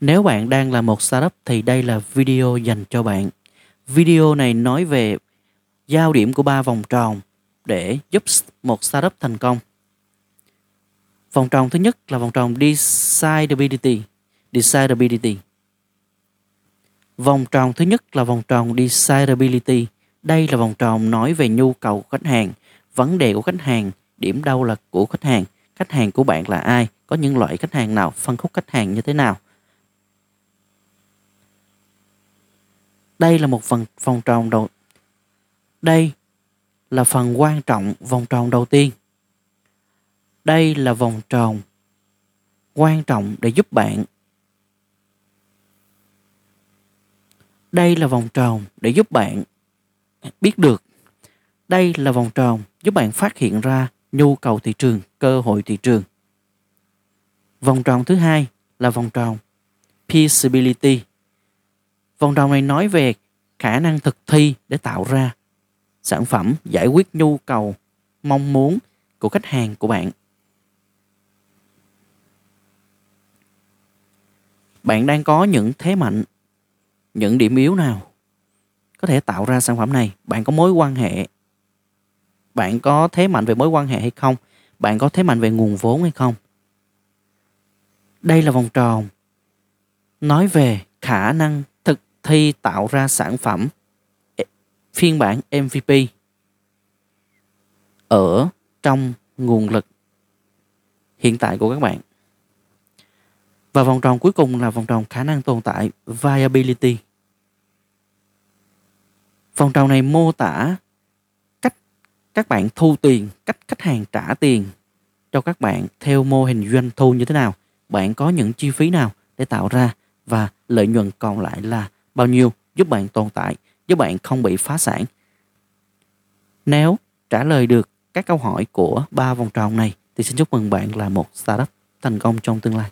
Nếu bạn đang là một startup thì đây là video dành cho bạn. Video này nói về giao điểm của ba vòng tròn để giúp một startup thành công. Vòng tròn thứ nhất là vòng tròn desirability, desirability. Vòng tròn thứ nhất là vòng tròn desirability. Đây là vòng tròn nói về nhu cầu của khách hàng, vấn đề của khách hàng, điểm đau là của khách hàng, khách hàng của bạn là ai, có những loại khách hàng nào, phân khúc khách hàng như thế nào. Đây là một phần vòng tròn đầu. Đây là phần quan trọng vòng tròn đầu tiên. Đây là vòng tròn quan trọng để giúp bạn Đây là vòng tròn để giúp bạn biết được. Đây là vòng tròn giúp bạn phát hiện ra nhu cầu thị trường, cơ hội thị trường. Vòng tròn thứ hai là vòng tròn feasibility. Vòng tròn này nói về khả năng thực thi để tạo ra sản phẩm giải quyết nhu cầu, mong muốn của khách hàng của bạn. Bạn đang có những thế mạnh, những điểm yếu nào có thể tạo ra sản phẩm này? Bạn có mối quan hệ? Bạn có thế mạnh về mối quan hệ hay không? Bạn có thế mạnh về nguồn vốn hay không? Đây là vòng tròn nói về khả năng thi tạo ra sản phẩm e, phiên bản MVP ở trong nguồn lực hiện tại của các bạn. Và vòng tròn cuối cùng là vòng tròn khả năng tồn tại viability. Vòng tròn này mô tả cách các bạn thu tiền, cách khách hàng trả tiền cho các bạn theo mô hình doanh thu như thế nào. Bạn có những chi phí nào để tạo ra và lợi nhuận còn lại là bao nhiêu giúp bạn tồn tại, giúp bạn không bị phá sản. Nếu trả lời được các câu hỏi của ba vòng tròn này thì xin chúc mừng bạn là một startup thành công trong tương lai.